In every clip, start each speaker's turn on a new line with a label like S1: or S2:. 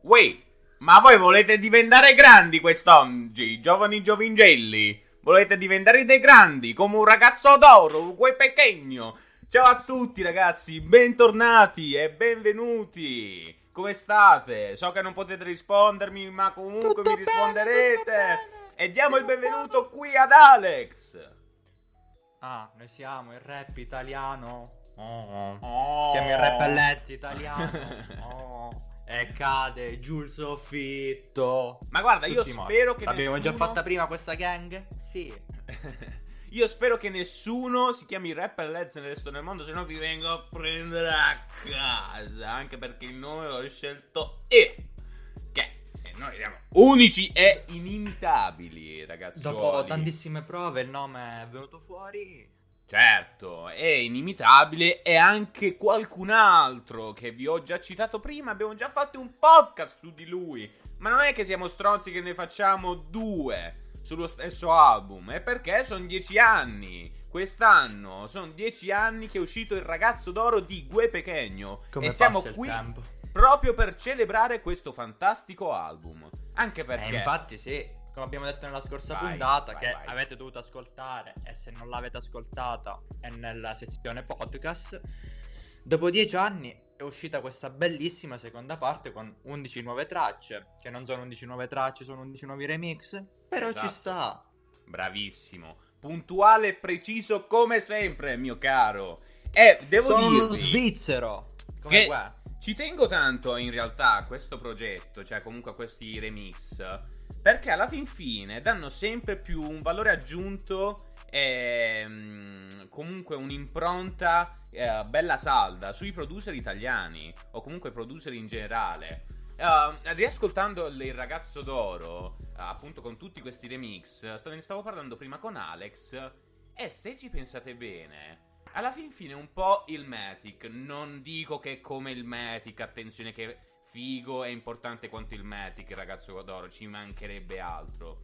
S1: Uè, ma voi volete diventare grandi quest'oggi, giovani giovingelli? Volete diventare dei grandi, come un ragazzo d'oro, un quel pequeño? Ciao a tutti ragazzi, bentornati e benvenuti! Come state? So che non potete rispondermi, ma comunque
S2: Tutto
S1: mi risponderete!
S2: bene,
S1: E diamo il benvenuto qui ad Alex!
S2: Ah, noi siamo il rap italiano. Oh.
S1: Oh.
S2: Siamo il rappellezzi italiano. Oh. E cade giù il soffitto.
S1: Ma guarda, io
S2: Tutti morti.
S1: spero che
S2: L'abbiamo già
S1: nessuno-
S2: fatta prima questa gang? Sì.
S1: Io spero che nessuno si chiami rapper Leds nel resto del mondo, se no vi vengo a prendere a casa. Anche perché il nome l'ho scelto io. Che eh, noi siamo unici e inimitabili, ragazzi.
S2: Dopo tantissime prove il nome è venuto fuori.
S1: Certo, è inimitabile e anche qualcun altro che vi ho già citato prima. Abbiamo già fatto un podcast su di lui. Ma non è che siamo stronzi che ne facciamo due sullo stesso album. È perché sono dieci anni. Quest'anno sono dieci anni che è uscito il ragazzo d'oro di Gue Pequeño.
S2: Come
S1: e siamo qui
S2: tempo.
S1: proprio per celebrare questo fantastico album. Anche perché.
S2: Eh, infatti sì, come abbiamo detto nella scorsa
S1: Vai,
S2: puntata,
S1: vai,
S2: che
S1: vai.
S2: avete dovuto ascoltare e se non l'avete ascoltata è nella sezione podcast. Dopo dieci anni è uscita questa bellissima seconda parte con 11 nuove tracce, che non sono 11 nuove tracce, sono 11 nuovi remix, però ci
S1: Esatto.
S2: sta.
S1: Bravissimo. Puntuale e preciso come sempre, mio caro. E devo
S2: sono
S1: dirvi
S2: svizzero. Come
S1: che
S2: qua.
S1: ci tengo tanto in realtà a questo progetto, cioè comunque a questi remix, perché alla fin fine danno sempre più un valore aggiunto e mm, comunque un'impronta eh, bella salda sui producer italiani o comunque producer in generale. Eh, riascoltando il ragazzo d'oro, appunto con tutti questi remix, ne stavo parlando prima con Alex e se ci pensate bene, alla fin fine un po' il Matic. Non dico che è come il Matic, attenzione che figo è importante quanto il Matic, ragazzo d'oro, ci mancherebbe altro.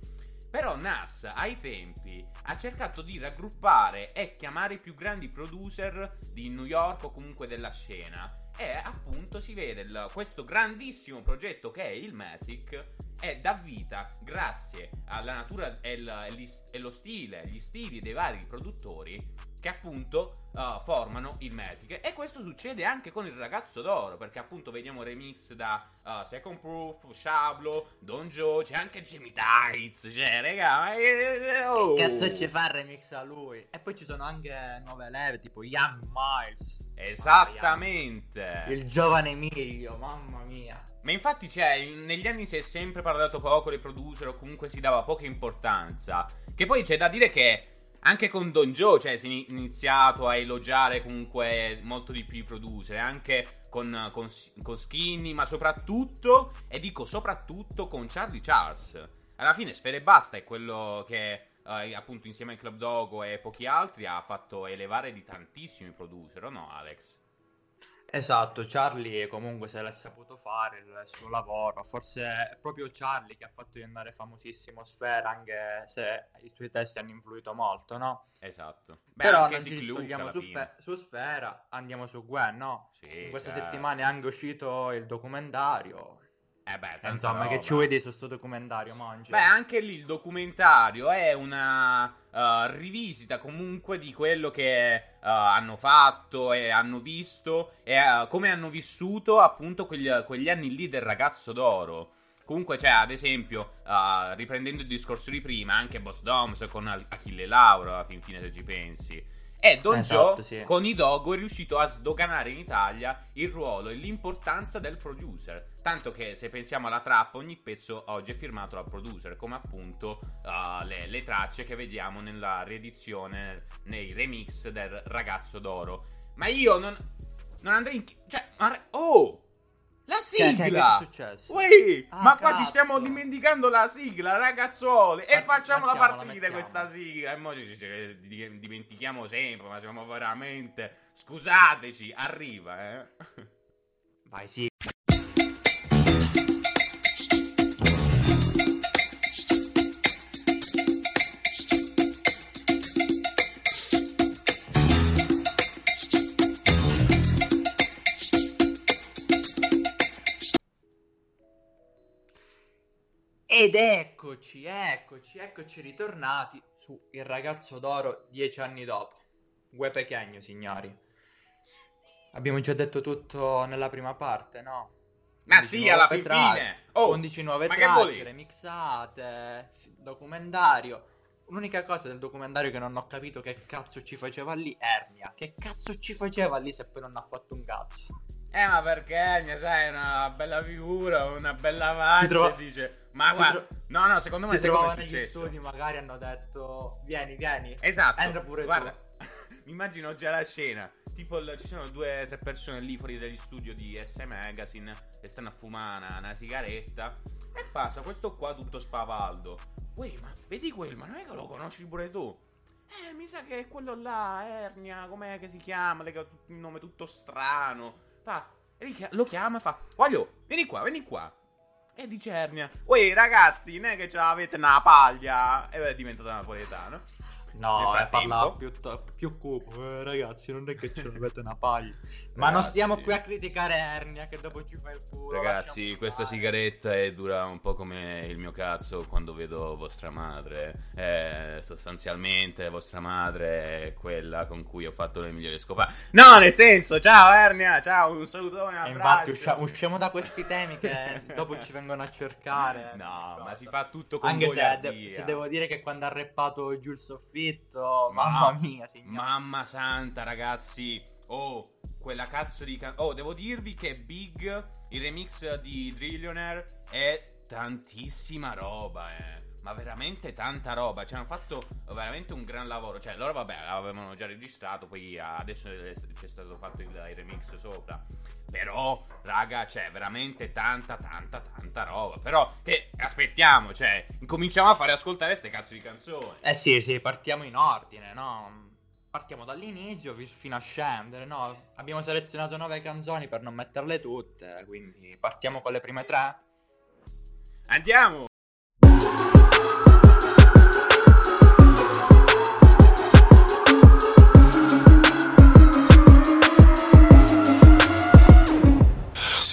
S1: Però Nas ai tempi ha cercato di raggruppare e chiamare i più grandi producer di New York o comunque della scena. E appunto si vede il- questo grandissimo progetto che è il Matic e dà vita, grazie alla natura e, lo stile, gli stili dei vari produttori, che appunto uh, formano il Matic. E questo succede anche con il ragazzo d'oro, perché appunto vediamo remix da uh, Second Proof, Shablo, Don Joe, c'è anche Jimmy Tights, cioè, raga, ma che... oh.
S2: Che cazzo ci fa il remix a lui? E poi ci sono anche nuove leve tipo Young Miles.
S1: Esattamente.
S2: Il giovane Emilio, mamma mia.
S1: Ma infatti, cioè, negli anni si è sempre parlato poco dei producer o comunque si dava poca importanza. Che poi c'è da dire che anche con Don Joe, cioè, si è iniziato a elogiare comunque molto di più i producer, anche con, con, con Skinny, ma soprattutto, e dico soprattutto con Charlie Charles. Alla fine Sfere Basta è quello che, eh, appunto, insieme ai Club Dogo e pochi altri, ha fatto elevare di tantissimi producer, o no, Alex?
S2: Esatto, Charlie comunque se l'è saputo fare il suo lavoro. Forse è proprio Charlie che ha fatto diventare famosissimo Sfera, anche se i suoi testi hanno influito molto, no?
S1: Esatto. Beh,
S2: Però
S1: anche
S2: non ci togliamo su,
S1: fine.
S2: Sfe- su Sfera, andiamo su Gwen, no?
S1: Sì,
S2: In questa
S1: certo.
S2: settimana è anche uscito il documentario.
S1: Eh beh, tanta
S2: Insomma, che
S1: roba.
S2: ci vuoi dire su sto documentario, Monge?
S1: Beh, anche lì il documentario è una uh, rivisita comunque di quello che uh, hanno fatto e hanno visto e uh, come hanno vissuto appunto quegli, quegli anni lì del ragazzo d'oro. Comunque, cioè, ad esempio, uh, riprendendo il discorso di prima, anche Boss Doms con Achille Lauro, alla fin fine, se ci pensi. E Don
S2: Esatto,
S1: Joe
S2: sì.
S1: con i Dogo è riuscito a sdoganare in Italia il ruolo e l'importanza del producer. Tanto che se pensiamo alla trappa, ogni pezzo oggi è firmato dal producer, come appunto uh, le, le tracce che vediamo nella riedizione, nei remix del Ragazzo d'Oro. Ma io non, non andrei in... Cioè, ma- oh! La
S2: Che- che- che
S1: sigla! Ui,
S2: Ah,
S1: ma qua ci stiamo dimenticando la sigla, ragazzuoli. E facciamola partire questa sigla. E mo ci- ci- ci- di- dimentichiamo sempre, ma siamo veramente. Scusateci, arriva, eh.
S2: Vai, sì. Ed eccoci, eccoci, eccoci ritornati su Il ragazzo d'oro dieci anni dopo. Gue Pechegno, signori. Abbiamo già detto tutto nella prima parte, no?
S1: Ma sì, alla fin fine!
S2: Oh, 11 nuove tracce, remixate, documentario. L'unica cosa del documentario che non ho capito che cazzo ci faceva lì, Ernia. Che cazzo ci faceva lì se poi non ha fatto un cazzo?
S1: Eh, ma perché sai, una bella figura, una bella faccia trova... dice... Ma guarda, tro... no, no, secondo me...
S2: Si trovavano negli studi, magari hanno detto, vieni, vieni.
S1: Esatto. Entra pure guarda, mi immagino già la scena. Tipo, ci sono due o tre persone lì fuori dagli studio di S Magazine che stanno a fumare una, sigaretta. E passa questo qua tutto spavaldo. Uè, ma vedi quel, ma non è che lo conosci pure tu? Eh, mi sa che è quello là, Ernia, com'è che si chiama? Le ha un nome tutto strano. Fa, lo chiama e fa, voglio, vieni qua, vieni qua. E dice Ernia, uè ragazzi, non è che ce l'avete una paglia. E è diventato napoletano.
S2: No, eh, parlava più, più cupo. Eh, ragazzi, non è che ce l'avete una paglia. Ma non stiamo qui a criticare Ernia che dopo ci fa il culo.
S1: Ragazzi, questa fare. sigaretta è dura un po' come il mio cazzo quando vedo vostra madre. Eh, sostanzialmente vostra madre è quella con cui ho fatto le migliori scopate. No, nel senso, ciao Ernia, ciao, un salutone, un abbraccio.
S2: Infatti, usciamo da questi temi che dopo ci vengono a cercare.
S1: No, ma si fa tutto con
S2: Anche se, de- se, devo dire che quando ha reppato giù il soffitto, ma, mamma mia, signore.
S1: Mamma santa, ragazzi. Oh, quella cazzo di can- Oh, devo dirvi che Big, il remix di Drillionaire, è tantissima roba, eh. Ma veramente tanta roba. Ci hanno fatto veramente un gran lavoro. Cioè, loro, vabbè, l'avevano già registrato. Poi adesso c'è stato fatto il, il remix sopra. Però, raga, c'è veramente tanta, tanta, tanta roba. Però, che aspettiamo, cioè, incominciamo a fare ascoltare queste cazzo di canzoni.
S2: Eh sì, sì, partiamo in ordine, no? partiamo dall'inizio fino a scendere, no? Abbiamo selezionato nove canzoni per non metterle tutte, quindi partiamo con le prime tre.
S1: Andiamo!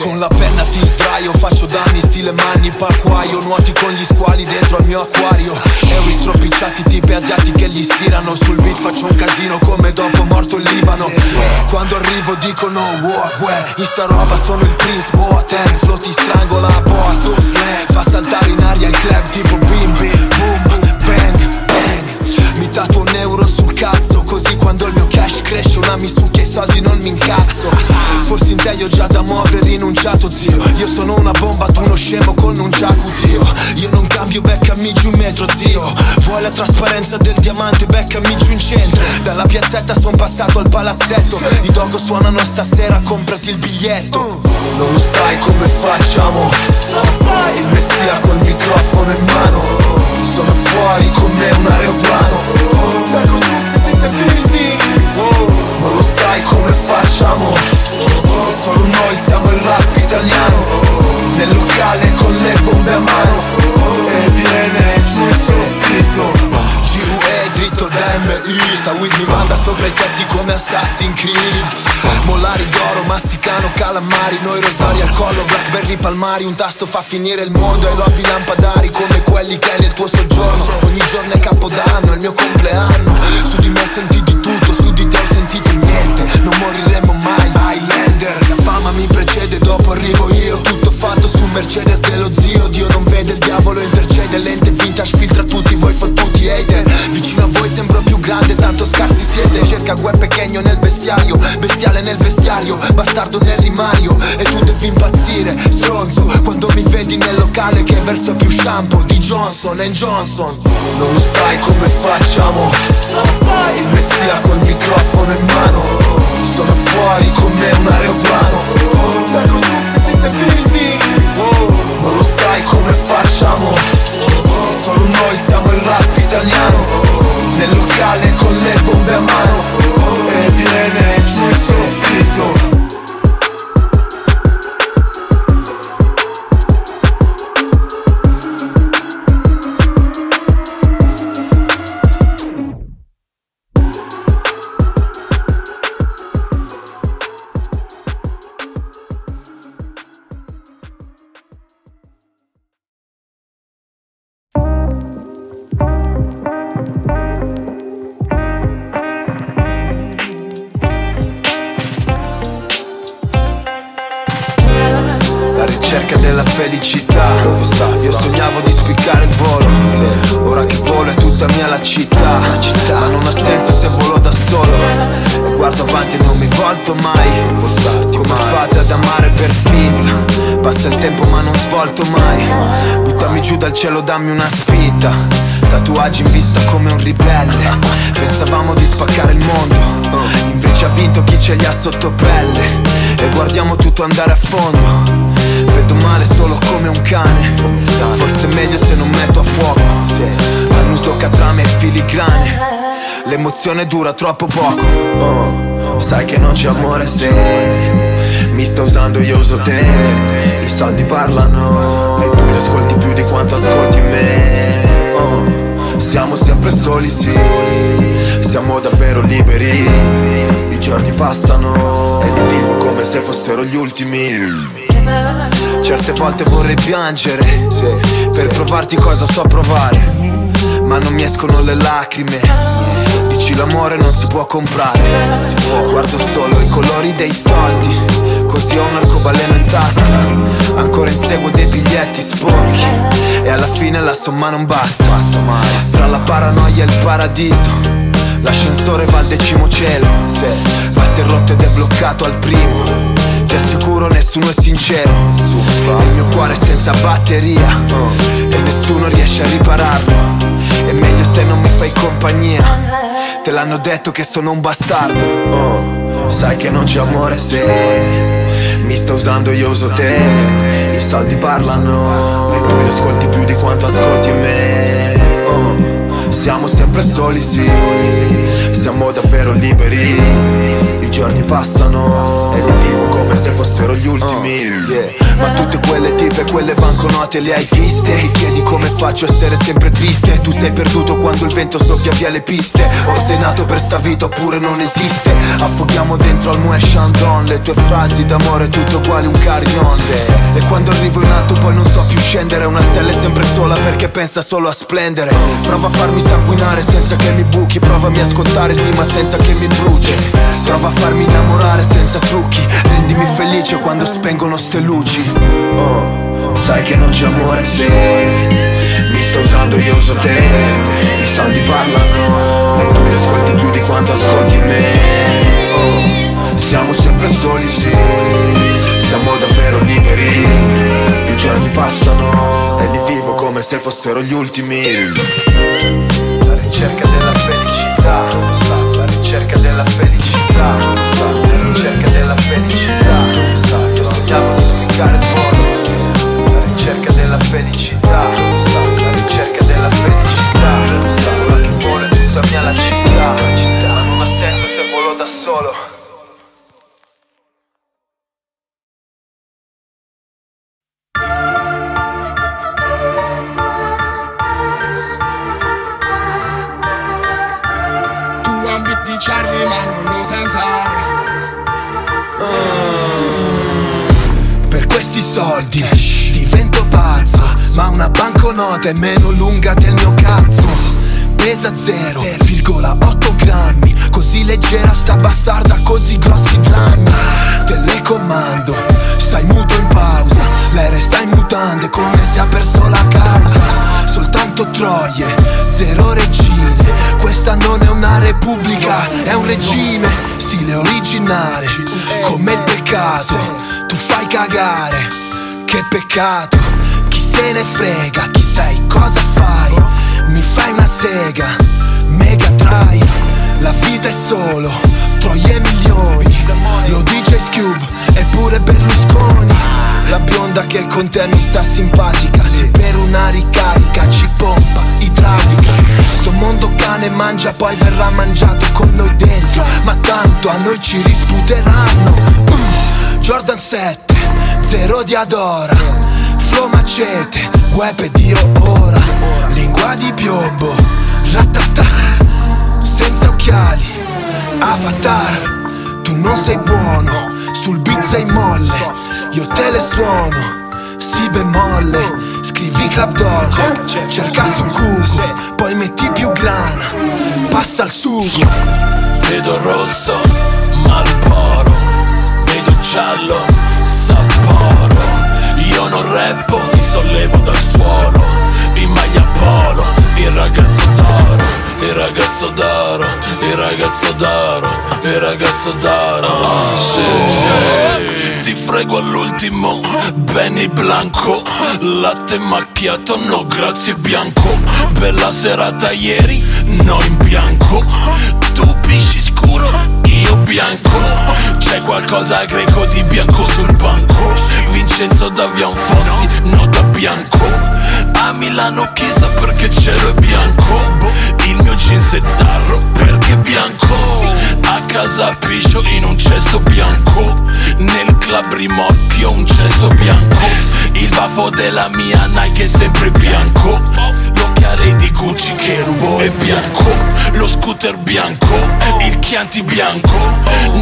S3: Con la penna ti sdraio, faccio danni stile manni Pacquaio, nuoti con gli squali dentro al mio acquario. Euro stropicciati tipi asiati che gli stirano. Sul beat faccio un casino come dopo morto il Libano. Quando arrivo dicono wow, uè In sta roba sono il Prince Boateng. Flow ti strangola, boa, Fa saltare in aria il club tipo bim, boom, bang, bang. Mi tatuo un euro sul cazzo Così quando il mio cash cresce una mi succhia i soldi non mi incazzo. Forse in te io già d'amore rinunciato zio. Io sono una bomba, tu uno scemo con un jacuzzi. Io non cambio, beccami giù in metro zio. Vuoi la trasparenza del diamante, beccami giù in centro. Dalla piazzetta son passato al palazzetto. I dogo suonano stasera, comprati il biglietto. Non lo sai come facciamo. Il messia col microfono in mano. Sono fuori come un aeroplano Con siete fisi Non lo sai come facciamo? Solo noi siamo il rap italiano. Nel locale con le bombe a mano. E viene il soffitto GUE dritto da MI Sta weed mi manda sopra i tetti come Assassin's Creed. Molari d'oro, masticano calamari Noi rosari al collo, blackberry palmari Un tasto fa finire il mondo e lobby lampadari Come quelli che hai nel tuo soggiorno. Ogni giorno è capodanno, è il mio compleanno. Su di me senti di tutto, su di te ho sentito niente. Non moriremo mai, Highlander. La fama mi precede, dopo arrivo io. Tutto fatto su Mercedes dello zio Dio non vede il diavolo, intercede Lente voi fottuti hater. Vicino a voi sembro più grande, tanto scarsi siete. Cerca Gue Pechegno nel bestiario Bestiale nel vestiario, bastardo nel rimario. E tu devi impazzire, stronzo Quando mi vedi nel locale che verso più shampoo Di Johnson Johnson. Non lo sai come facciamo. Il messia col microfono in mano. Sono fuori come un aeroplano. Sai Non lo sai come facciamo Solo noi siamo il rap italiano. Nel locale con le bombe a mano. E viene il soffitto ricerca della felicità? Io sognavo di spiccare il volo. Ora che volo è tutta mia la città. Ma non ha senso se volo da solo. E guardo avanti e non mi volto mai. Come fate ad amare per finta? Passa il tempo ma non svolto mai. Buttami giù dal cielo, dammi una spinta. Tatuaggi in vista come un ribelle. Pensavamo di spaccare il mondo. Invece ha vinto chi ce li ha sotto pelle. E guardiamo tutto andare a fondo Vedo male solo come un cane. Forse è meglio se non metto a fuoco. Annuso catrame e filigrane. L'emozione dura troppo poco. Sai che non c'è amore se mi sta usando io uso te. I soldi parlano E tu li ascolti più di quanto ascolti me. Siamo sempre soli sì. Siamo davvero liberi. I giorni passano E li vivo come se fossero gli ultimi Certe volte vorrei piangere Per provarti cosa so provare. Ma non mi escono le lacrime Dici l'amore non si può comprare. Guardo solo i colori dei soldi Così ho un arcobaleno in tasca. Ancora inseguo dei biglietti sporchi E alla fine la somma non basta. Tra la paranoia e il paradiso L'ascensore va al decimo cielo. Ma si è rotto ed è bloccato al primo Ti assicuro nessuno è sincero. Il mio cuore è senza batteria E nessuno riesce a ripararlo. È meglio se non mi fai compagnia. Te l'hanno detto che sono un bastardo. Sai che non c'è amore se mi sta usando io uso te. I soldi parlano E tu li ascolti più di quanto ascolti me. oh, Siamo sempre soli sì. Siamo davvero liberi. Giorni passano. E li vivo come se fossero gli ultimi. Oh, yeah. Ma tutte quelle tipe, quelle banconote le hai viste? Mi chiedi come faccio a essere sempre triste? Tu sei perduto quando il vento soffia via le piste. O sei nato per sta vita oppure non esiste? Affoghiamo dentro al Moe Chandon Le tue frasi d'amore tutte uguali un carillon. E quando arrivo in alto poi non so più scendere. Una stella è sempre sola perché pensa solo a splendere. Prova a farmi sanguinare senza che mi buchi. Prova a mi ascoltare sì ma senza che mi bruci. Prova a farmi innamorare senza trucchi. Rendimi felice quando spengono ste luci oh, Sai che non c'è amore se Mi sto usando io uso te. I soldi parlano E tu li ascolti più di quanto ascolti me. Oh, Siamo sempre soli sì. Siamo davvero liberi. I giorni passano E li vivo come se fossero gli ultimi. La ricerca della felicità
S4: lo sensare
S3: per questi soldi divento pazzo Ma una banconota è meno lunga del mio cazzo. Pesa 0,8 grammi Così leggera sta bastarda, così grossi drammi Telecomando, stai muto in pausa Lei resta in mutande come se ha perso la causa Soltanto troie, zero regine. Questa non è una repubblica, è un regime. Stile originale Come il peccato. Tu fai cagare Che peccato. Chi se ne frega Chi sei cosa fai. Mi fai una sega Mega drive. La vita è solo Troie milioni. Lo dice Scube Eppure Berlusconi la bionda che con te mi sta simpatica. Se per una ricarica ci pompa idraulica. Sto mondo cane mangia poi verrà mangiato con noi dentro. Ma tanto a noi ci risputeranno. Uh, Jordan 7, zero di Adora. Flow macete, web Dio ora. Lingua di piombo, ratata Senza occhiali, avatar Tu non sei buono sul beat sei molle, io te le suono, si bemolle Scrivi club dog, cerca su Google Poi metti più grana, pasta al sugo
S4: Vedo rosso, malboro Vedo giallo, sapporo Io non rappo, mi sollevo dal suolo In maglia polo, il ragazzo d'oro il ragazzo d'oro, il ragazzo d'oro, il ragazzo d'oro, oh, sì. sì. Ti frego all'ultimo. Benny Blanco Latte macchiato, no grazie bianco. Bella serata ieri, no in bianco. Tu pisci scuro, io bianco. C'è qualcosa greco di bianco sul banco. Vincenzo da Vian Fossi, no da bianco A Milano chissà perché cielo è bianco. Il mio jeans è zarro perché è bianco. A casa piscio in un cesso bianco. Nel club rimorchio un cesso bianco. Il baffo della mia Nike è sempre bianco L'occhiale di Gucci che rubo è bianco. Lo scooter bianco Il Chianti bianco.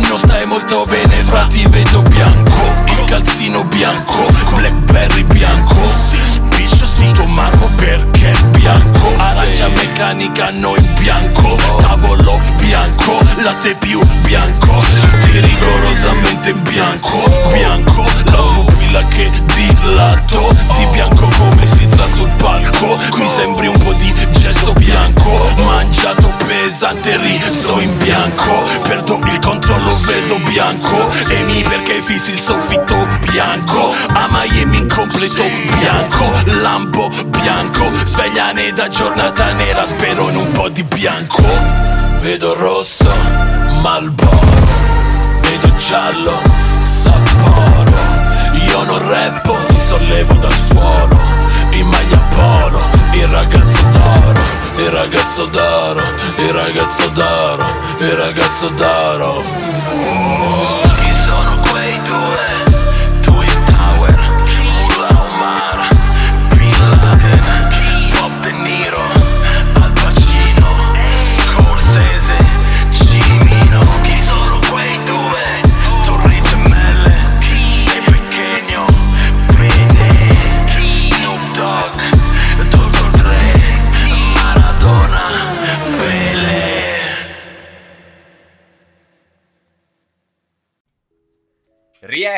S4: Non stai molto bene fra ti vedo bianco. Il calzino bianco Blackberry bianco. Piscio sito marmo perché bianco. Arancia meccanica no in bianco. Tavolo bianco Latte più bianco. Tutti rigorosamente in bianco Bianco La pupilla che dilato Di bianco come si tra sul palco Qui sembri un po' di gesso bianco Mangiato pesante riso in bianco Perdo il controllo vedo bianco E mi perché fissi il soffitto bianco A Miami in completo bianco Lambo bianco Svegliane da giornata nera Spero in un po' di bianco Vedo rosso Malboro Vedo giallo Io non rappo Mi sollevo dal suolo In maglia polo Il ragazzo d'oro Il ragazzo d'oro Il ragazzo d'oro Il ragazzo d'oro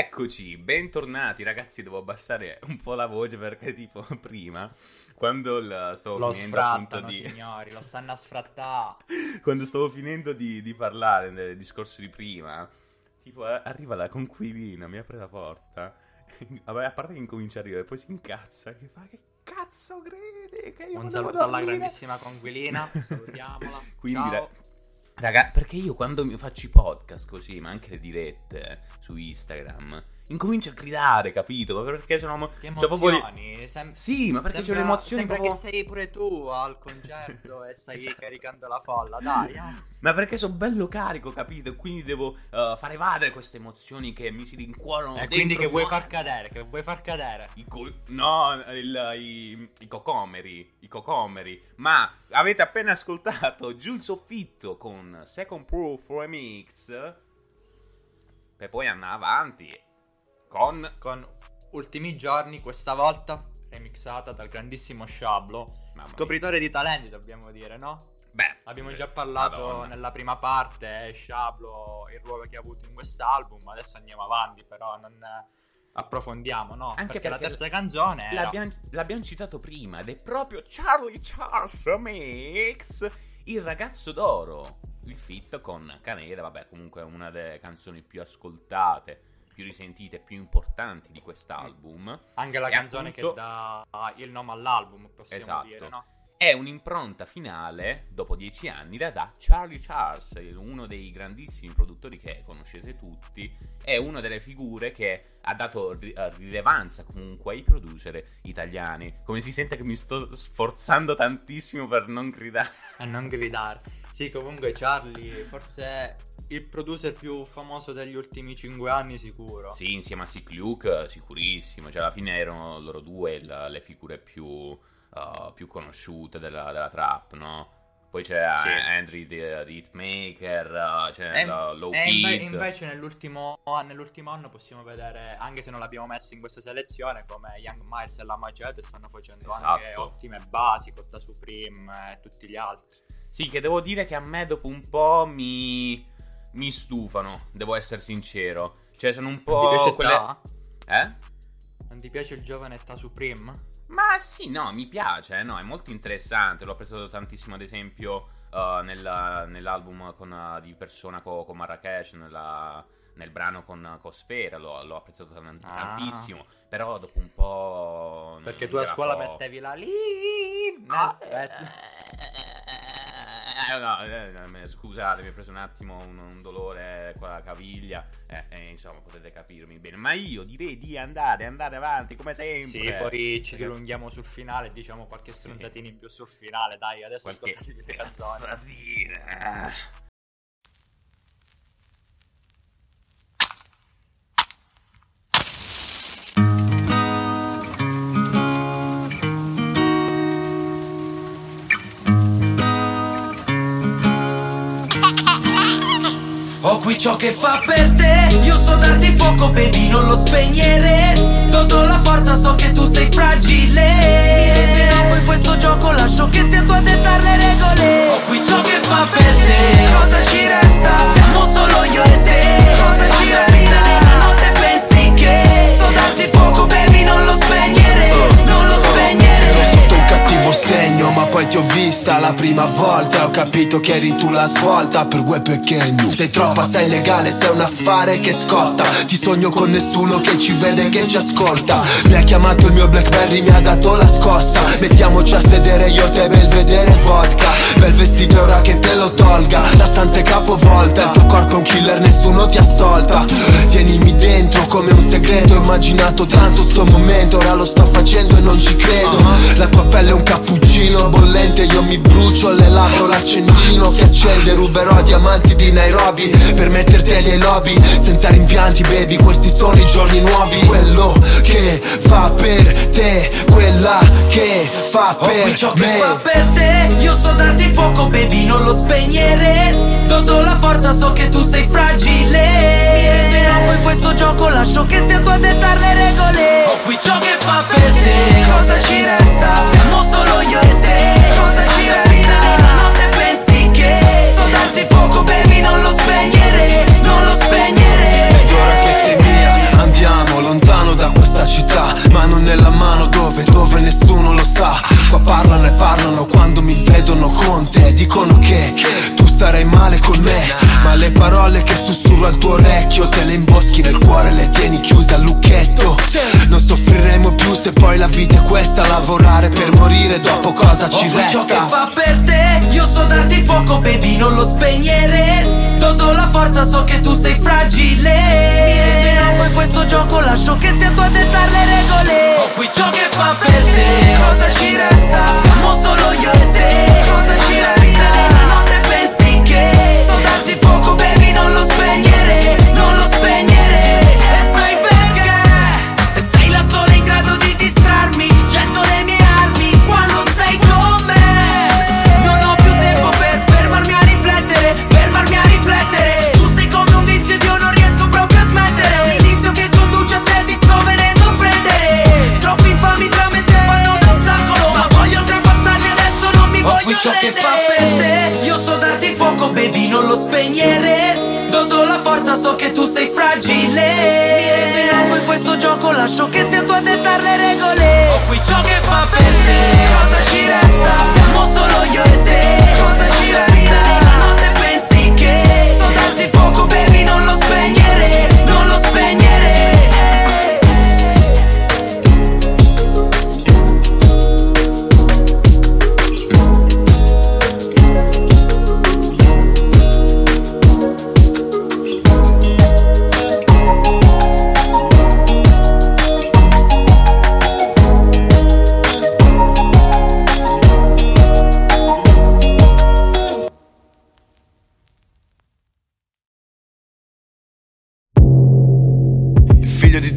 S1: Rieccoci, bentornati ragazzi, devo abbassare un po' la voce perché tipo prima, quando il- stavo
S2: Lo
S1: finendo appunto di...
S2: signori, lo stanno a sfrattare.
S1: quando stavo finendo di, di parlare del discorso di prima, tipo arriva la conquilina, mi apre la porta, Vabbè, a parte che incomincia a ridere, poi si incazza, che fa che cazzo crede che io
S2: Un saluto alla
S1: dormire?"
S2: grandissima conquilina, salutiamola.
S1: Quindi,
S2: Ciao.
S1: ra- raga, perché io quando mi faccio i podcast così, ma anche le dirette su Instagram, incomincio a gridare, capito? Ma perché sono...
S2: Che
S1: cioè, proprio
S2: emozioni, sem-
S1: Sì, ma perché
S2: sembra-
S1: emozioni
S2: Sembra
S1: proprio...
S2: che sei pure tu al concerto e stai
S1: Esatto.
S2: caricando la folla, dai. eh.
S1: Ma perché sono bello carico, capito? E quindi devo eh, far evadere queste emozioni che mi si rincuorano
S2: E
S1: dentro.
S2: quindi che vuoi far cadere, che vuoi far cadere.
S1: I co- no, il- i, i cocomeri, i cocomeri. Ma avete appena ascoltato Giù il soffitto con Second Proof Remix. Per poi andare avanti con...
S2: Con ultimi giorni, questa volta remixata dal grandissimo
S1: mia.
S2: Scopritore di talenti, dobbiamo dire, no?
S1: Beh,
S2: Abbiamo
S1: eh,
S2: già parlato
S1: Madonna.
S2: nella prima parte, eh, Shablo, il ruolo che ha avuto in quest'album. Adesso andiamo avanti, però non approfondiamo, no?
S1: Anche
S2: perché, la
S1: perché
S2: terza canzone era...
S1: L'abbiamo, l'abbiamo citato prima ed è proprio Charlie Charles Remix, il ragazzo d'oro. Il fit con Caneda, vabbè, comunque è una delle canzoni più ascoltate, più risentite, più importanti di quest'album.
S2: Anche la
S1: E
S2: canzone
S1: appunto-
S2: che dà il nome all'album, possiamo
S1: Esatto.
S2: dire, no?
S1: È un'impronta finale, dopo dieci anni, da, da Charlie Charles, uno dei grandissimi produttori che conoscete tutti, è una delle figure che ha dato eh, rilevanza comunque ai producer italiani. Come si sente che mi sto sforzando tantissimo per non gridare.
S2: A non gridare. Sì, comunque Charlie forse il producer più famoso degli ultimi 5 anni sicuro.
S1: Sì, insieme a Sick Luke, sicurissimo. Cioè, alla fine erano loro due il- le figure più, uh, più conosciute della, della trap, no? Poi c'è
S2: Sì.
S1: Henry the, the Hitmaker, uh, c'è
S2: E,
S1: la Low
S2: e
S1: Kid.
S2: invece nell'ultimo, nell'ultimo anno possiamo vedere, anche se non l'abbiamo messo in questa selezione, come Young Miles e la Macete stanno facendo anche
S1: Esatto.
S2: ottime basi, Cotta Supreme e tutti gli altri.
S1: Sì, che devo dire che a me dopo un po' mi, mi stufano, devo essere sincero. Cioè, sono un po'
S2: che
S1: quelle...
S2: età?
S1: Eh?
S2: Non ti piace il giovane età Supreme?
S1: Ma sì, no, mi piace, eh, no, è molto interessante. L'ho apprezzato tantissimo, ad esempio, uh, nel, nell'album con, uh, di Persona con, con Marrakesh, nella, nel brano con Cosfera, l'ho, l'ho apprezzato tant-
S2: Ah.
S1: tantissimo. Però dopo un po'. non-
S2: Perché
S1: non
S2: tu a scuola mettevi la lì.
S1: Ah,
S2: nel pezzo.
S1: Eh, no, eh, scusate, mi è preso un attimo un, un dolore qua alla caviglia. Eh, eh, insomma, potete capirmi bene. Ma io direi di andare, andare avanti come sempre.
S2: Sì, poi ci dilunghiamo sul finale, diciamo qualche stronzatina in più sul finale, dai, adesso
S1: Qualche
S2: ascoltatevi le canzoni.
S5: Ho qui ciò che fa per te. Io so darti fuoco baby non lo spegnere Doso la forza so che tu sei fragile. Mi rendo in in questo gioco lascio che sia tu a dettare le regole. Ho qui ciò che fa per te. Cosa ci resta? Siamo solo io e te. Cosa ci resta? Nella notte pensi che? So darti fuoco baby non lo spegnere Non lo spegnere
S3: Ero sotto un cattivo segno ma poi ti ho vista la prima volta. Ho capito che eri tu la svolta per gue pequeno Sei troppa, sei legale, sei un affare che scotta. Ti sogno con nessuno che ci vede, che ci ascolta. Mi ha chiamato il mio Blackberry, mi ha dato la scossa. Mettiamoci a sedere io te bel vedere vodka. Bel vestito ora che te lo tolga. La stanza è capovolta, il tuo corpo è un killer, nessuno ti assolta. Tienimi dentro come un segreto Ho immaginato tanto sto momento, ora lo sto facendo e non ci credo. La tua pelle è un cappuccino bollente, io mi brucio le labbra, l'accendino che accende Ruberò diamanti di Nairobi per metterteli ai lobby Senza rimpianti baby, questi sono i giorni nuovi. Quello che fa per te, quella che fa
S5: Ho
S3: per
S5: qui ciò che
S3: me.
S5: fa per te. Io so darti fuoco baby non lo spegnere Doso la forza so che tu sei fragile. Mi acqua in questo gioco lascio che sia tu a dettare le regole. Ho qui ciò che fa per te. Cosa ci resta? Siamo solo io e te Cosa ci resta? Nella notte pensi che So darti fuoco baby non
S3: che città nella mano dove, dove nessuno lo sa Qua parlano e parlano quando mi vedono con te Dicono che tu starai male con me. Ma le parole che sussurro al tuo orecchio Te le imboschi nel cuore, le tieni chiuse al lucchetto. Non soffriremo più se poi la vita è questa Lavorare per morire dopo cosa ci
S5: Ho qui ciò che
S3: resta
S5: fa per te Io so darti fuoco baby non lo spegnere. Doso la forza so che tu sei fragile. Mi in acqua in questo gioco lascio che sia tu a dettare le regole. Ho qui ciò che fa per te Cosa ci resta?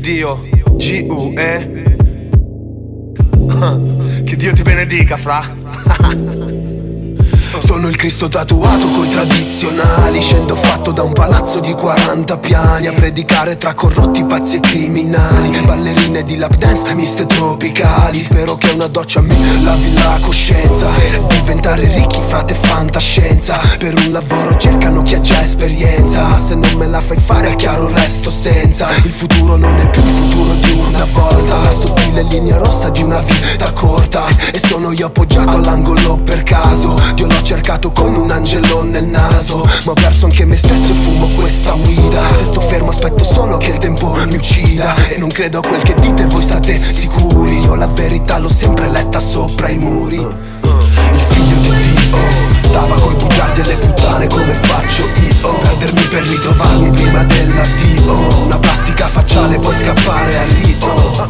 S3: Dio, G-U-E Che Dio ti benedica, fra Sono il Cristo tatuato coi tradizionali. Scendo fatto da un palazzo di 40 piani A predicare tra corrotti, pazzi e criminali. Ballerine di lap dance, miste tropicali. Spero che una doccia mi lavi la coscienza. Diventare ricchi, frate, fantascienza. Per un lavoro cercano chi ha già esperienza. Se non me la fai fare è chiaro resto senza. Il futuro non è più il futuro di una volta. La sottile linea rossa di una vita corta. E sono io appoggiato all'angolo per caso. Dio l'ho cercato con un angelo nel naso Ma ho perso anche me stesso e fumo questa guida. Se sto fermo aspetto solo che il tempo mi uccida E non credo a quel che dite voi state sicuri. Io la verità l'ho sempre letta sopra i muri. Il figlio di Dio Stava coi bugiardi e le puttane come faccio io? Perdermi per ritrovarmi prima dell'addio. Una plastica facciale poi scappare a Rio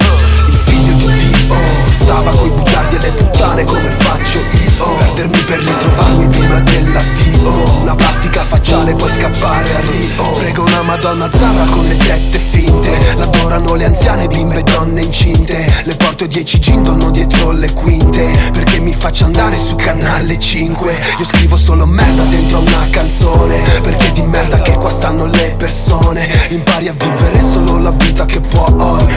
S3: Il figlio di Dio Stava coi bugiardi e le puttane come faccio io? Perdermi per ritrovarmi prima dell'addio Una plastica facciale poi scappare a Rio. Prego una madonna zarra con le tette finte. L'adorano le anziane bimbe donne incinte. Le porto dieci gin dono dietro le quinte. Perché mi faccio andare su canale 5 Io scrivo solo merda dentro una canzone. Perché di merda che stanno le persone. Impari a vivere solo la vita che puoi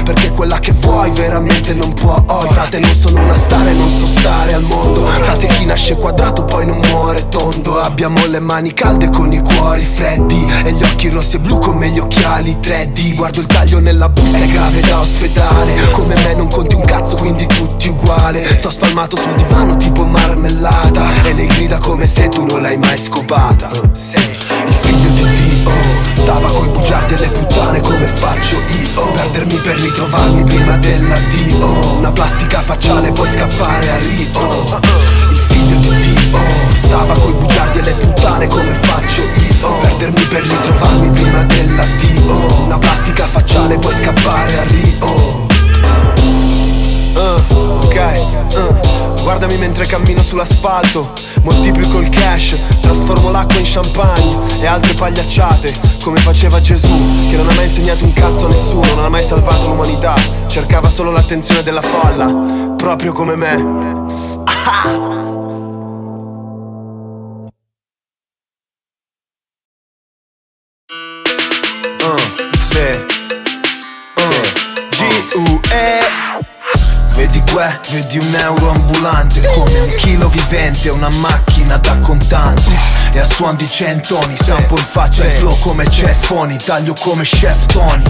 S3: Perché quella che vuoi veramente non puoi. Frate non sono una stare, non so stare al mondo. Frate chi nasce quadrato poi non muore tondo. Abbiamo le mani calde con i cuori freddi E gli occhi rossi e blu come gli occhiali 3D Guardo il taglio nella busta, è grave da ospedale. Come me non conti un cazzo quindi tutti uguale. Sto spalmato sul divano tipo marmellata. E le grida come se tu non l'hai mai scopata. Il figlio di Dio Stava coi bugiardi e le puttane come faccio io? Perdermi per ritrovarmi prima dell'addio. Una plastica facciale poi scappare a Rio. Il figlio di Dio. Stava coi bugiardi e le puttane come faccio io? Perdermi per ritrovarmi prima dell'addio. Una plastica facciale poi scappare a Rio. Uh, ok, uh. Guardami mentre cammino sull'asfalto Moltiplico il cash, trasformo l'acqua in champagne E altre pagliacciate, come faceva Gesù Che non ha mai insegnato un cazzo a nessuno Non ha mai salvato l'umanità Cercava solo l'attenzione della folla Proprio come me Ah! Vedi un euro ambulante Come un chilo vivente, una macchina da contante. E a suon di centoni, sampo in faccia il flow come ceffoni Taglio come chef Tony.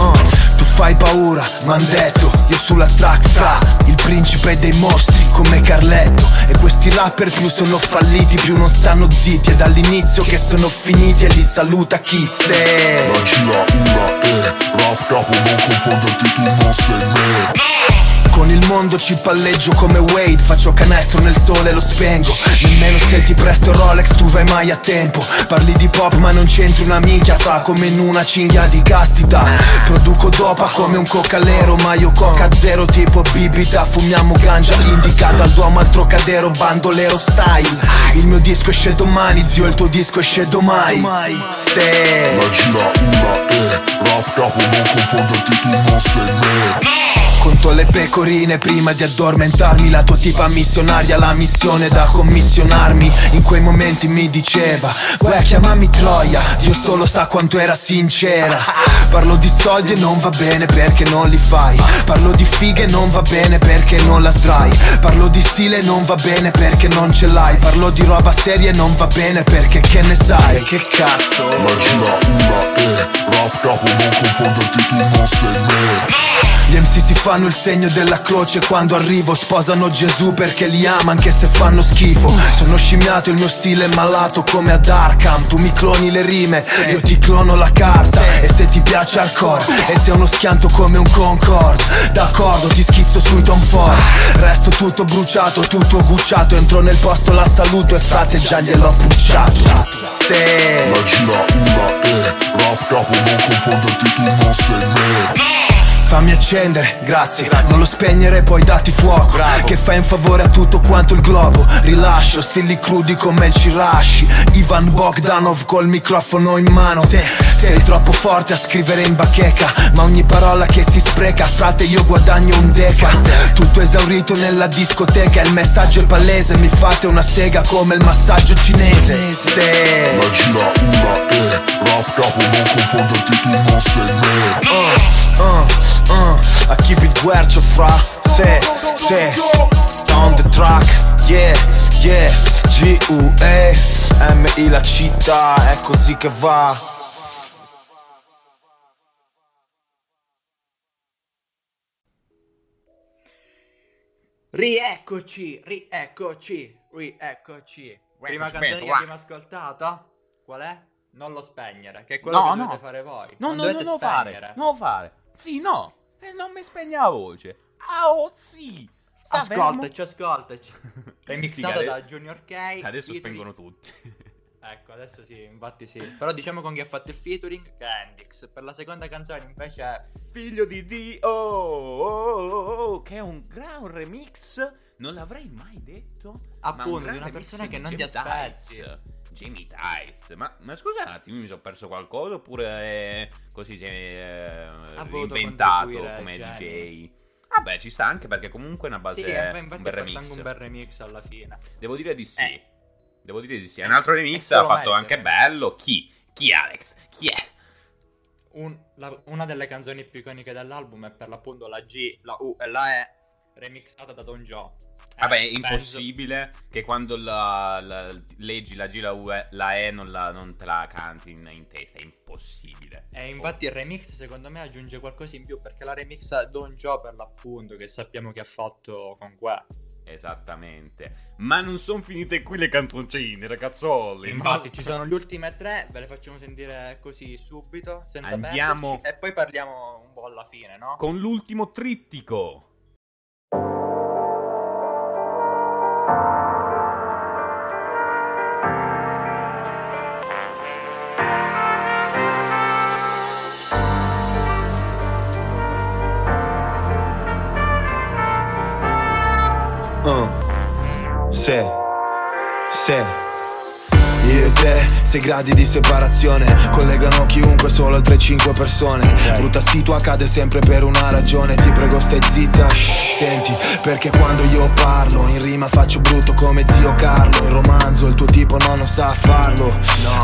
S3: Tu fai paura, m'han detto Io sulla track fra Il principe dei mostri come Carletto. E questi rapper più sono falliti Più non stanno zitti. È dall'inizio che sono finiti E li saluta chi sei
S6: La gira una E Rap capo non confonderti tu non sei me
S3: Con il mondo ci palleggio come Wade Faccio canestro nel sole e lo spengo. Nemmeno se ti presto Rolex tu vai mai a tempo. Parli di pop ma non c'entri una minchia Fa come in una cinghia di castità. Produco dopa come un cocalero Ma io coca zero tipo bibita Fumiamo ganja indicata al duomo al trocadero Bandolero style. Il mio disco esce domani Zio il tuo disco esce domani Se
S6: La gira una E Rap capo non confonderti tu non sei me.
S3: Conto le pecorine prima di addormentarmi. La tua tipa missionaria, la missione da commissionarmi. In quei momenti mi diceva Guarda chiamami Troia, Dio solo sa quanto era sincera. Parlo di soldi e non va bene perché non li fai. Parlo di fighe e non va bene perché non la sdrai. Parlo di stile e non va bene perché non ce l'hai. Parlo di roba seria e non va bene perché che ne sai? Che cazzo?
S6: La gira una E Rap capo non confonderti tu non sei me.
S3: Gli MC si fanno il segno della croce quando arrivo Sposano Gesù perché li ama anche se fanno schifo. Sono scimmiato, il mio stile è malato come ad Arkham. Tu mi cloni le rime, io ti clono la carta. E se ti piace hardcore, e se uno schianto come un Concorde D'accordo, ti schizzo sui Tom Ford. Resto tutto bruciato, tutto gucciato Entro nel posto, la saluto e frate già gliel'ho pucciato Se
S6: La gira una E Rap capo non confonderti tu non sei me
S3: Fammi accendere, grazie. Non lo spegnere, poi dati fuoco. Che fai un favore a tutto quanto il globo. Rilascio, stili crudi come il Cirashi. Ivan Bogdanov col microfono in mano. Sei troppo forte a scrivere in bacheca. Ma ogni parola che si spreca, frate, io guadagno un deca. Tutto esaurito nella discoteca Il messaggio è palese, mi fate una sega come il massaggio cinese Se...
S6: La gira una e Rap capo non confonderti tu non sei me
S3: Uh, uh, uh, I keep it guercio fra Se, se On the track, yeah, yeah G-U-E M-I la città, è così che va
S2: Rieccoci, rieccoci, rieccoci. Prima
S1: Rieccoci,
S2: canzone che abbiamo ascoltato? Qual è? Non lo spegnere, che è quello
S1: No,
S2: che
S1: no.
S2: dovete fare voi.
S1: No,
S2: non
S1: no,
S2: dovete
S1: non lo
S2: spegnere.
S1: fare. Non lo fare. Sì, no. E non mi spegne la voce. Ah, oh, sì. Sta
S2: Ascoltaci, ascoltaci.
S1: fermo.
S2: Remixato
S1: Sì,
S2: da
S1: ade-
S2: Junior K.
S1: Adesso spengono tutti.
S2: Ecco, adesso sì, infatti sì. Però diciamo con chi ha fatto il featuring, che è Hendrix. Per la seconda canzone invece è...
S1: Figlio di Dio, oh, oh, oh, che è un gran remix. Non l'avrei mai detto. un
S2: Appunto,
S1: gran
S2: di una persona che non ti aspetti.
S1: Jamie Tights. Ma, ma scusa un attimo, mi sono perso qualcosa oppure così si è
S2: Ha voluto
S1: inventato
S2: contribuire
S1: come
S2: Jamie.
S1: DJ? Vabbè, ci sta anche perché comunque è una base
S2: Sì,
S1: un bel remix.
S2: anche un bel remix alla fine.
S1: Devo dire di sì.
S2: Eh.
S1: Devo dire di sì. È un altro
S2: Eh,
S1: remix, ha fatto anche bello. Chi? Chi Alex? Chi è?
S2: Un- la- una delle canzoni più iconiche dell'album è per l'appunto la G, la U e la E remixata da Don Joe. Eh,
S1: Vabbè, è
S2: penso-
S1: impossibile che quando la, la- leggi la G, la U, e- la E non, la- non te la canti in, in testa. È impossibile.
S2: E infatti il remix secondo me aggiunge qualcosa in più perché la remixa Don Joe per l'appunto che sappiamo che ha fatto con Que.
S1: Esattamente. Ma non sono finite qui le canzoncine, ragazzoli.
S2: Infatti ci sono le ultime tre, ve le facciamo sentire così subito,
S1: Andiamo-
S2: perderci, e poi parliamo un po' alla fine, no?
S1: Con l'ultimo trittico.
S3: Uh. Cê. Cê. E te, 6 gradi di separazione. Collegano chiunque solo altre 5 persone. Brutta situa cade sempre per una ragione. Ti prego stai zitta Senti, perché quando io parlo In rima faccio brutto come zio Carlo. In romanzo il tuo tipo no, non sa farlo.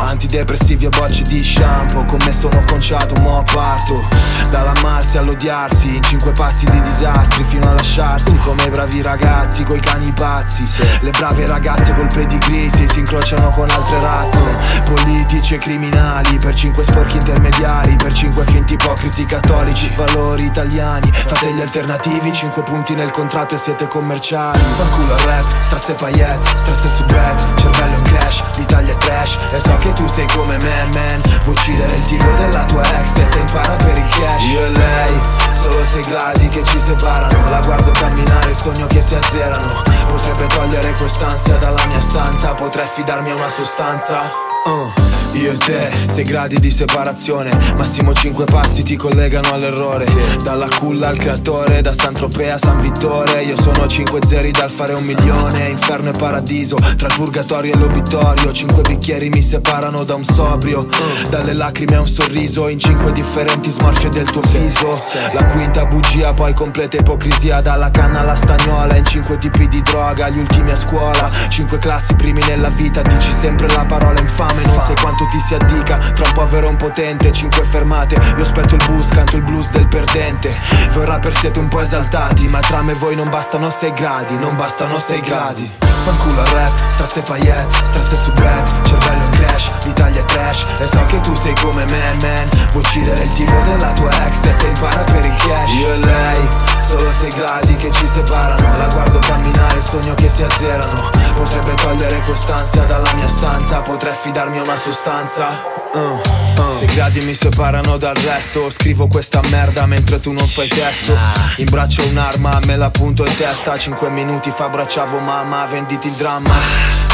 S3: Antidepressivi e bocce di shampoo. Con me sono conciato, mo parto. Dall'amarsi all'odiarsi In cinque passi di disastri Fino a lasciarsi Come i bravi ragazzi coi cani pazzi. Le brave ragazze col pedigree Si si incrociano con altre razze Politici e criminali Per cinque sporchi intermediari Per cinque finti ipocriti cattolici. Valori italiani Fate gli alternativi Cinque punti nel contratto e siete commerciali. Fanculo al rap Strass e paillette Stress e soubrette Cervello in crash L'Italia è trash. E so che tu sei come me man. Vuoi uccidere il tipo della tua ex E se impara per il cash. Io e lei Solo sei gradi che ci separano. La guardo camminare sogno che si azzerano. Potrebbe togliere quest'ansia dalla mia stanza Potrei fidarmi a una sostanza Uh, io e te, 6 gradi di separazione. Massimo 5 passi ti collegano all'errore. Dalla culla al creatore, da San Tropea a San Vittore. Io sono 5 zeri dal fare un milione. Inferno e paradiso, tra il purgatorio e l'obitorio. Cinque bicchieri mi separano da un sobrio. Dalle lacrime a un sorriso In cinque differenti smorfie del tuo viso. La quinta bugia, poi completa ipocrisia. Dalla canna alla stagnola In cinque tipi di droga, gli ultimi a scuola Cinque classi primi nella vita. Dici sempre la parola infame Non sai quanto ti si addica Tra un povero e un potente Cinque fermate. Io aspetto il bus, canto il blues del perdente. Voi rapper siete un po' esaltati Ma tra me e voi non bastano sei gradi Non bastano sei gradi. Fanculo al rap, strass e paillette Stress e soubrette, cervello in crash L'Italia è trash. E so che tu sei come me, man. Vuoi uccidere il tipo della tua ex E se impara per il cash. Io e lei Solo sei gradi che ci separano. La guardo camminare, sogno che si azzerano. Potrebbe togliere quest'ansia dalla mia stanza Potrei fidarmi a una sostanza. Uh, Sei gradi mi separano dal resto Scrivo questa merda mentre tu non fai testo. In braccio un'arma, me la punto in testa. Cinque minuti fa abbracciavo mamma, venditi il dramma.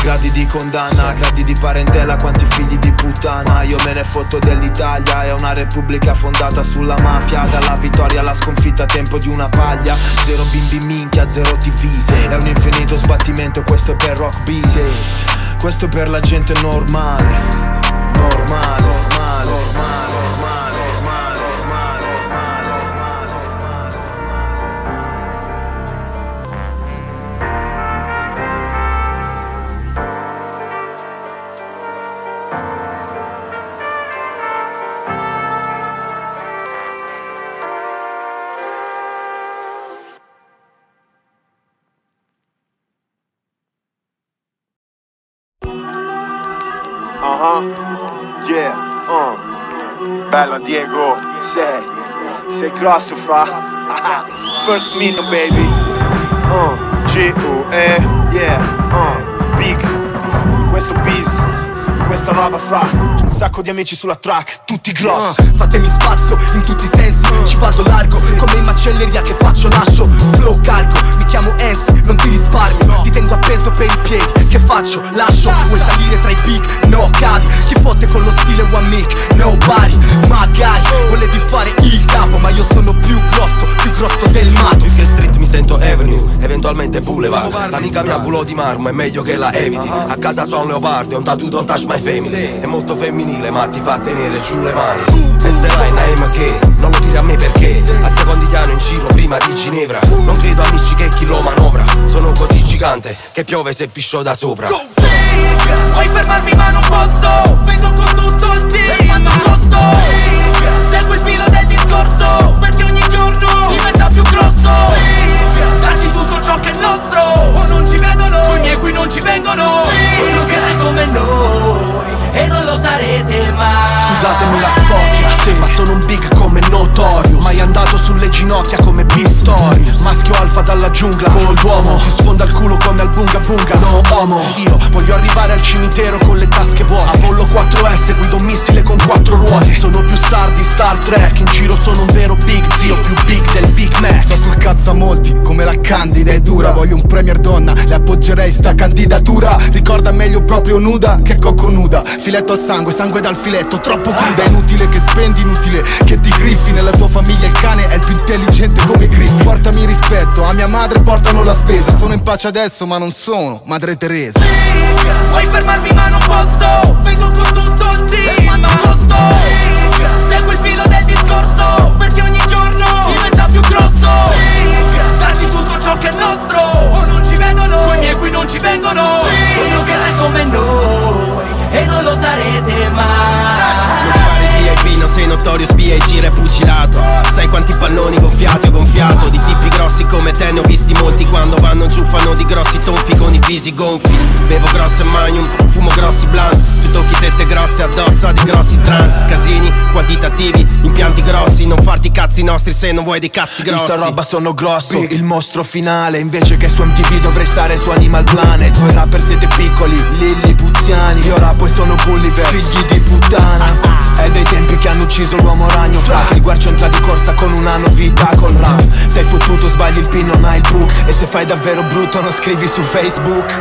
S3: Gradi di condanna, gradi di parentela, quanti figli di puttana. Io me ne fotto dell'Italia, è una repubblica fondata sulla mafia. Dalla vittoria alla sconfitta, tempo di una paglia. Zero bimbi minchia, zero tv È un infinito sbattimento, questo è per rock beat Questo è per la gente normale normal, normal. normal. Diego, sei, sei grosso fra. First minute baby. Uh, G-U-E, yeah, uh, big. In questo bis, in questa roba fra. Un sacco di amici sulla track, tutti grossi.
S7: Uh, fatemi spazio in tutti i sensi Ci vado largo come in macelleria che faccio lascio Flow carico, mi chiamo Ensi, non ti risparmio. Ti tengo appeso per i piedi, che faccio? Lascio, vuoi salire tra i big? No, cadi, chi fotte con lo stile one mic? Nobody, magari volevi fare il capo Ma io sono più grosso, più grosso del mato.
S8: Più che street mi sento avenue, eventualmente boulevard. L'amica mia culo di marmo è meglio che la eviti. A casa sono leopardi, un tattoo don't touch my family. È molto femminile ma ti fa tenere giù le mani E se l'hai name che, non lo dire a me perché. A secondi ti hanno in giro prima di Ginevra. Non credo amici che chi lo manovra. Sono così gigante che piove se piscio da sopra.
S7: Vuoi fermarmi ma non posso? Vengo con tutto il team. Per quanto costo? Seguo il filo del discorso Perché ogni giorno diventa più grosso. Dacci tutto ciò che è nostro. O non ci vedono. I miei qui non ci vengono
S9: Scusatemi la spocchia, sì, ma sono un big come Notorious. Mai andato sulle ginocchia come Pistorius. Maschio alfa dalla giungla, con l'uomo Ti sfonda il culo come al bunga bunga, no homo. Io voglio arrivare al cimitero con le tasche vuote. Apollo 4S, guido un missile con quattro ruote. Sono più star di Star Trek In giro sono un vero big zio, più big del Big Mac
S10: Sto sul cazzo a molti, come la candida è dura. Voglio un premier donna, le appoggerei sta candidatura. Ricorda meglio proprio nuda che cocco nuda. Filetto al sangue, sangue dal filetto, troppo È inutile che spendi, inutile che ti griffi. Nella tua famiglia il cane è il più intelligente come griffi Portami rispetto, a mia madre portano la spesa. Sono in pace adesso ma non sono Madre Teresa.
S7: Vuoi fermarmi ma non posso. Vengo con tutto il team. Per quanto costo Seguo il filo del discorso Perché ogni giorno diventa più grosso. Dacci tutto ciò che è nostro. O non ci vedono. Con i miei qui non ci vengono. Voi non siete come noi E non lo sarete mai
S8: VIP, non sei notorious B.I.G. rap fucilato Sai quanti pannoni gonfiati ho gonfiato Di tipi grossi come te ne ho visti molti. Quando vanno giù fanno di grossi tonfi con i visi gonfi. Bevo grosse magnum, fumo grossi blunt Tu tocchi tette grosse addosso di grossi trans. Casini quantitativi, impianti grossi Non farti cazzi nostri se non vuoi dei cazzi grossi
S3: sta roba sono grosso, il mostro finale Invece che su MTV dovrei stare su Animal Planet. Voi rapper siete piccoli, lillipuziani Io rappo e sono Gulliver, figli di puttana È dei tempi che hanno ucciso l'uomo ragno. Frate, il guarcio entra di corsa con una novità col rap Sei fottuto, sbagli il pin, non hai il book. E se fai davvero brutto non scrivi su Facebook.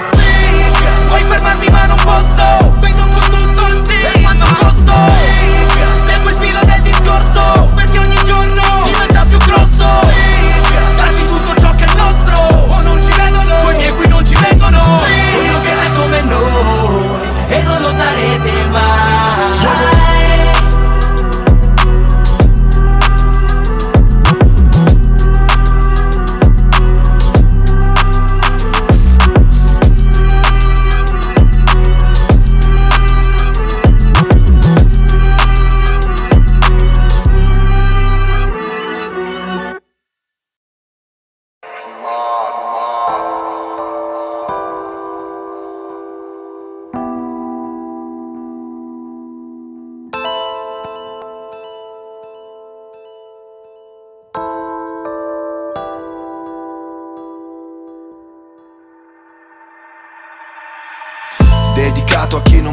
S7: Vuoi fermarmi ma non posso. Vengo con tutto il team Per quanto costo? Seguo il filo del discorso. Perché ogni giorno diventa più grosso. Dacci tutto ciò che è nostro. O non ci vedono. Con i miei qui non ci vengono. Voi non siete come noi. E non lo sarete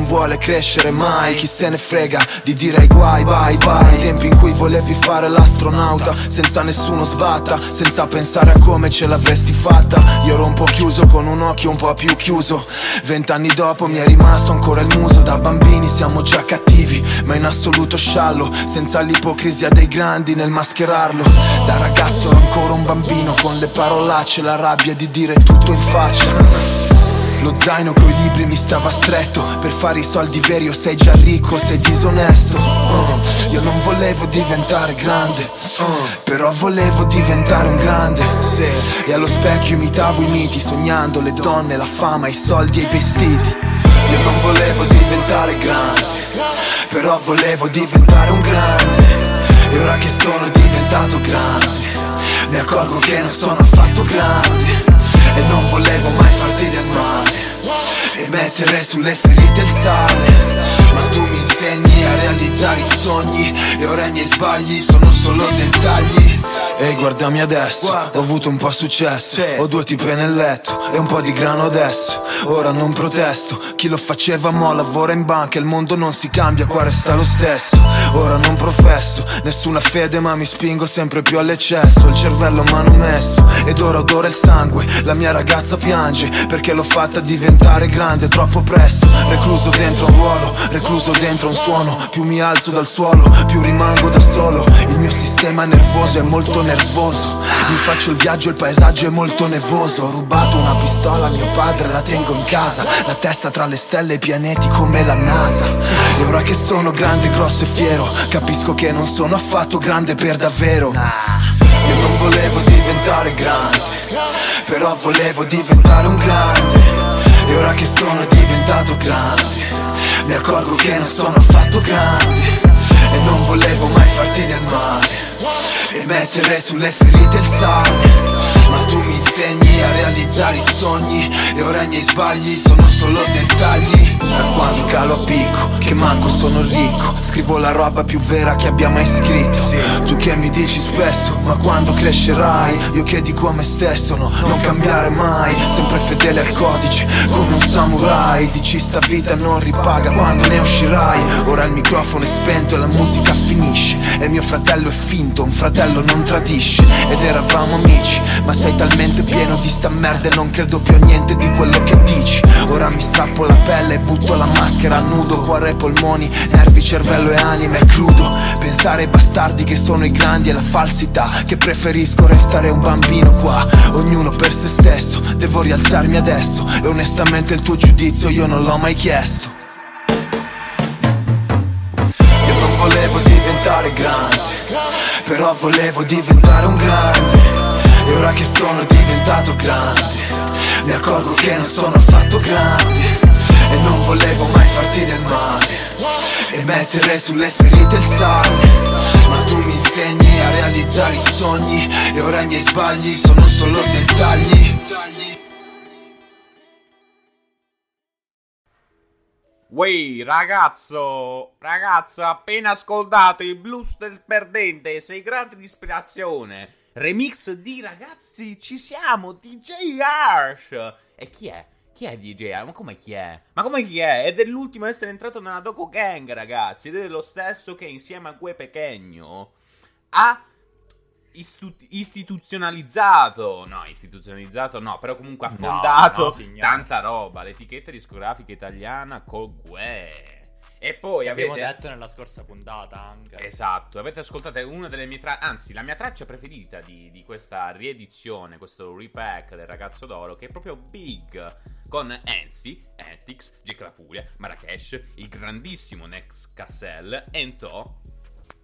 S3: vuole crescere mai Chi se ne frega di dire ai guai bye bye tempi in cui volevi fare l'astronauta Senza nessuno sbatta Senza pensare a come ce l'avresti fatta. Io ero un po' chiuso con un occhio un po' più chiuso. Vent'anni dopo mi è rimasto ancora il muso. Da bambini siamo già cattivi Ma in assoluto sciallo Senza l'ipocrisia dei grandi nel mascherarlo. Da ragazzo ero ancora un bambino Con le parolacce la rabbia di dire tutto in faccia lo zaino coi libri mi stava stretto. Per fare i soldi veri o sei già ricco sei disonesto. Uh, Io non volevo diventare grande uh, Però volevo diventare un grande. E allo specchio imitavo i miti Sognando le donne, la fama, i soldi e i vestiti. Io non volevo diventare grande Però volevo diventare un grande. E ora che sono diventato grande Mi accorgo che non sono affatto grande. E non volevo mai farti del male E mettere sulle ferite il sale tu mi insegni a realizzare i sogni E ora i miei sbagli sono solo dettagli. Ehi guardami adesso, ho avuto un po' successo Ho due tipe nel letto e un po' di grano adesso. Ora non protesto, chi lo faceva mo lavora in banca Il mondo non si cambia, qua resta lo stesso. Ora non professo, nessuna fede ma mi spingo sempre più all'eccesso. Il cervello manomesso ed ora odora il sangue La mia ragazza piange perché l'ho fatta diventare grande troppo presto. Recluso dentro un ruolo, recluso dentro un suono Più mi alzo dal suolo, più rimango da solo. Il mio sistema nervoso è molto nervoso. Mi faccio il viaggio, il paesaggio è molto nevoso. Ho rubato una pistola a mio padre, la tengo in casa. La testa tra le stelle e i pianeti come la NASA. E ora che sono grande, grosso e fiero Capisco che non sono affatto grande per davvero. Io non volevo diventare grande Però volevo diventare un grande. E ora che sono diventato grande Mi accorgo che non sono affatto grande E non volevo mai farti del male E mettere sulle ferite il sale ma tu mi insegni a realizzare i sogni E ora i miei sbagli sono solo dettagli. Da quando calo a picco, che manco sono ricco Scrivo la roba più vera che abbia mai scritto. Tu che mi dici spesso, ma quando crescerai Io che dico a me stesso, no, non cambiare mai. Sempre fedele al codice, come un samurai. Dici sta vita non ripaga quando ne uscirai. Ora il microfono è spento e la musica finisce. E mio fratello è finto, un fratello non tradisce. Ed eravamo amici, ma sei talmente pieno di sta merda e non credo più a niente di quello che dici. Ora mi strappo la pelle e butto la maschera nudo Cuore e polmoni, nervi, cervello e anima è crudo. Pensare ai bastardi che sono i grandi è la falsità Che preferisco restare un bambino qua. Ognuno per se stesso, devo rialzarmi adesso. E onestamente il tuo giudizio io non l'ho mai chiesto. Io non volevo diventare grande Però volevo diventare un grande e ora che sono diventato grande Mi accorgo che non sono affatto grande. E non volevo mai farti del male E mettere sulle ferite il sale. Ma tu mi insegni a realizzare i sogni E ora i miei sbagli sono solo dettagli.
S1: Wey, ragazzo, ragazzo, appena ascoltato il blues del perdente, sei grande di ispirazione. Remix di ragazzi, ci siamo, DJ Arsh. E chi è? Chi è DJ Arsh? Ma come chi è? Ma come chi è? È dell'ultimo a essere entrato nella Doco Gang, ragazzi. Ed è lo stesso che insieme a Gue Pechegno ha istu- istituzionalizzato. No, istituzionalizzato no, però comunque ha
S2: No,
S1: fondato
S2: no, signore.
S1: tanta roba. L'etichetta discografica italiana con Gue. E poi
S2: Abbiamo
S1: avete...
S2: detto nella scorsa puntata anche.
S1: Esatto, avete ascoltato una delle mie tracce, anzi la mia traccia preferita di, di questa riedizione, questo repack del Ragazzo d'Oro, che è proprio Big, con Enzi, Etix, Jack La Furia, Marrakesh, il grandissimo Nex Cassell, Ento,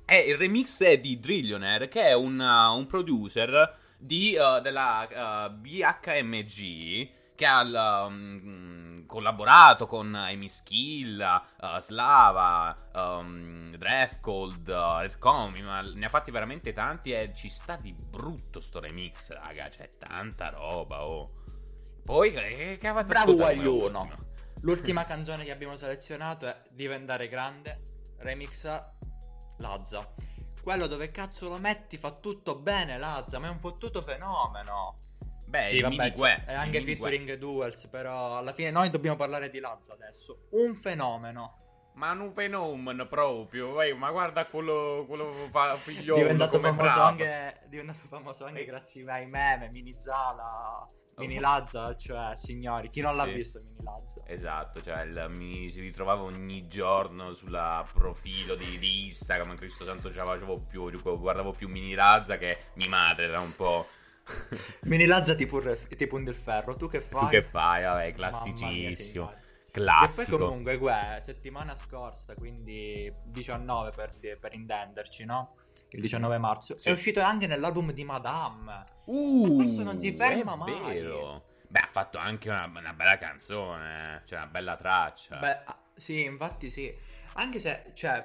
S1: e il remix è di Drillionaire, che è un, un producer di, uh, della uh, BHMG, che ha um, collaborato con Amy Skill, uh, Slava, um, Drefcold, uh, Redcomi, ma ne ha fatti veramente tanti e ci sta di brutto sto remix, raga, c'è tanta roba, oh. Poi, che, che avete
S2: Bravo
S1: ultima?
S2: L'ultima canzone che abbiamo selezionato è Diventare grande, remix Lazza. Quello dove cazzo lo metti fa tutto bene Lazza, ma è un fottuto fenomeno.
S1: Beh,
S2: sì, vabbè,
S1: Gue,
S2: è anche
S1: mini Gue.
S2: featuring duels, però alla fine noi dobbiamo parlare di Lazza adesso. Un fenomeno.
S1: Ma un fenomeno proprio, vai, ma guarda quello, quello figliolo
S2: diventato
S1: come
S2: famoso
S1: bravo.
S2: anche, diventato famoso anche
S1: Eh.
S2: grazie ai meme, Mini Zala, Mini Lazza, cioè signori, chi non l'ha
S1: Sì.
S2: visto Mini Lazza?
S1: Esatto, cioè il- mi si ritrovava ogni giorno sulla profilo di, di Instagram, Cristo Santo ce la facevo più, guardavo più Mini Lazza che mia madre, era un po'...
S2: Mini Lazza ti, pur- ti punta il ferro, tu che fai?
S1: tu che fai? Vabbè,
S2: mia,
S1: classicissimo, classico.
S2: E poi comunque, Gue, settimana scorsa, quindi 19 per, per intenderci, no? Il 19 marzo.
S1: Sì.
S2: È uscito anche nell'album di Madame.
S1: Uh,
S2: questo non si ferma
S1: è
S2: mai.
S1: vero. Beh, ha fatto anche una, una bella canzone, eh, cioè una bella traccia.
S2: Beh, ah, sì, infatti sì. Anche se, cioè,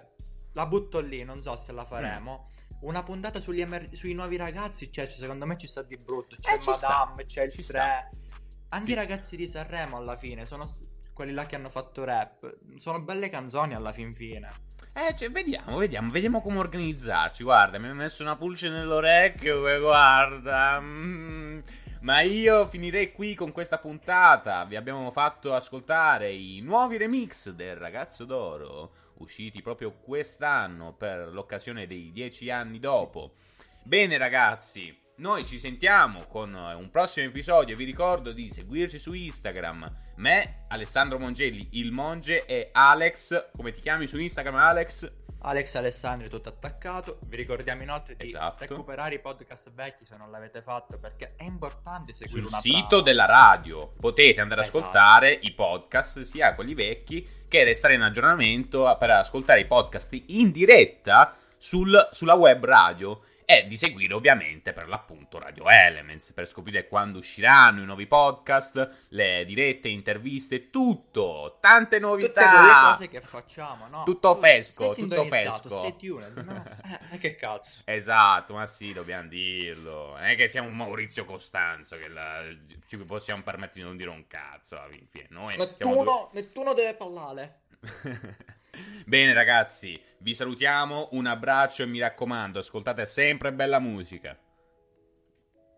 S2: la butto lì, non so se la faremo. Una puntata sugli emer- sui nuovi ragazzi, cioè, cioè, secondo me ci sta di brutto. C'è
S1: Eh,
S2: Madame, c'è il
S1: ci
S2: 3. Anche
S1: Sì.
S2: i ragazzi di Sanremo alla fine sono... s- quelli là che hanno fatto rap. Sono belle canzoni alla fin fine.
S1: Eh, cioè, vediamo, vediamo, vediamo come organizzarci. Guarda, mi ha messo una pulce nell'orecchio, e guarda. Mm. Ma io finirei qui con questa puntata. Vi abbiamo fatto ascoltare i nuovi remix del Ragazzo d'Oro, usciti proprio quest'anno per l'occasione dei dieci anni dopo. Bene ragazzi, noi ci sentiamo con un prossimo episodio. Vi ricordo di seguirci su Instagram. Me, Alessandro Mongelli, il Monge e Alex. Come ti chiami su Instagram, Alex?
S2: Alex Alessandri tutto attaccato. Vi ricordiamo inoltre di
S1: Esatto.
S2: recuperare i podcast vecchi se non l'avete fatto perché è importante seguire
S1: Sul sito
S2: trama.
S1: della radio potete andare ad
S2: Esatto.
S1: ascoltare i podcast, sia quelli vecchi che restare in aggiornamento per ascoltare i podcast in diretta sul- sulla web radio e di seguire ovviamente per l'appunto Radio Elements per scoprire quando usciranno i nuovi podcast, le dirette, interviste, tutto, tante
S2: Tutte quelle
S1: novità.
S2: cose che facciamo, no?
S1: Tutto
S2: Tu
S1: fresco, tutto fresco.
S2: Sei tuned, no? Eh, che cazzo.
S1: Esatto, ma sì, dobbiamo dirlo. Non è che siamo un Maurizio Costanzo che la- ci possiamo permettere di non dire un cazzo. alla fin fine. Noi siamo due-
S2: Nettuno, Nettuno deve parlare.
S1: Bene ragazzi, vi salutiamo, un abbraccio e mi raccomando, ascoltate sempre bella musica.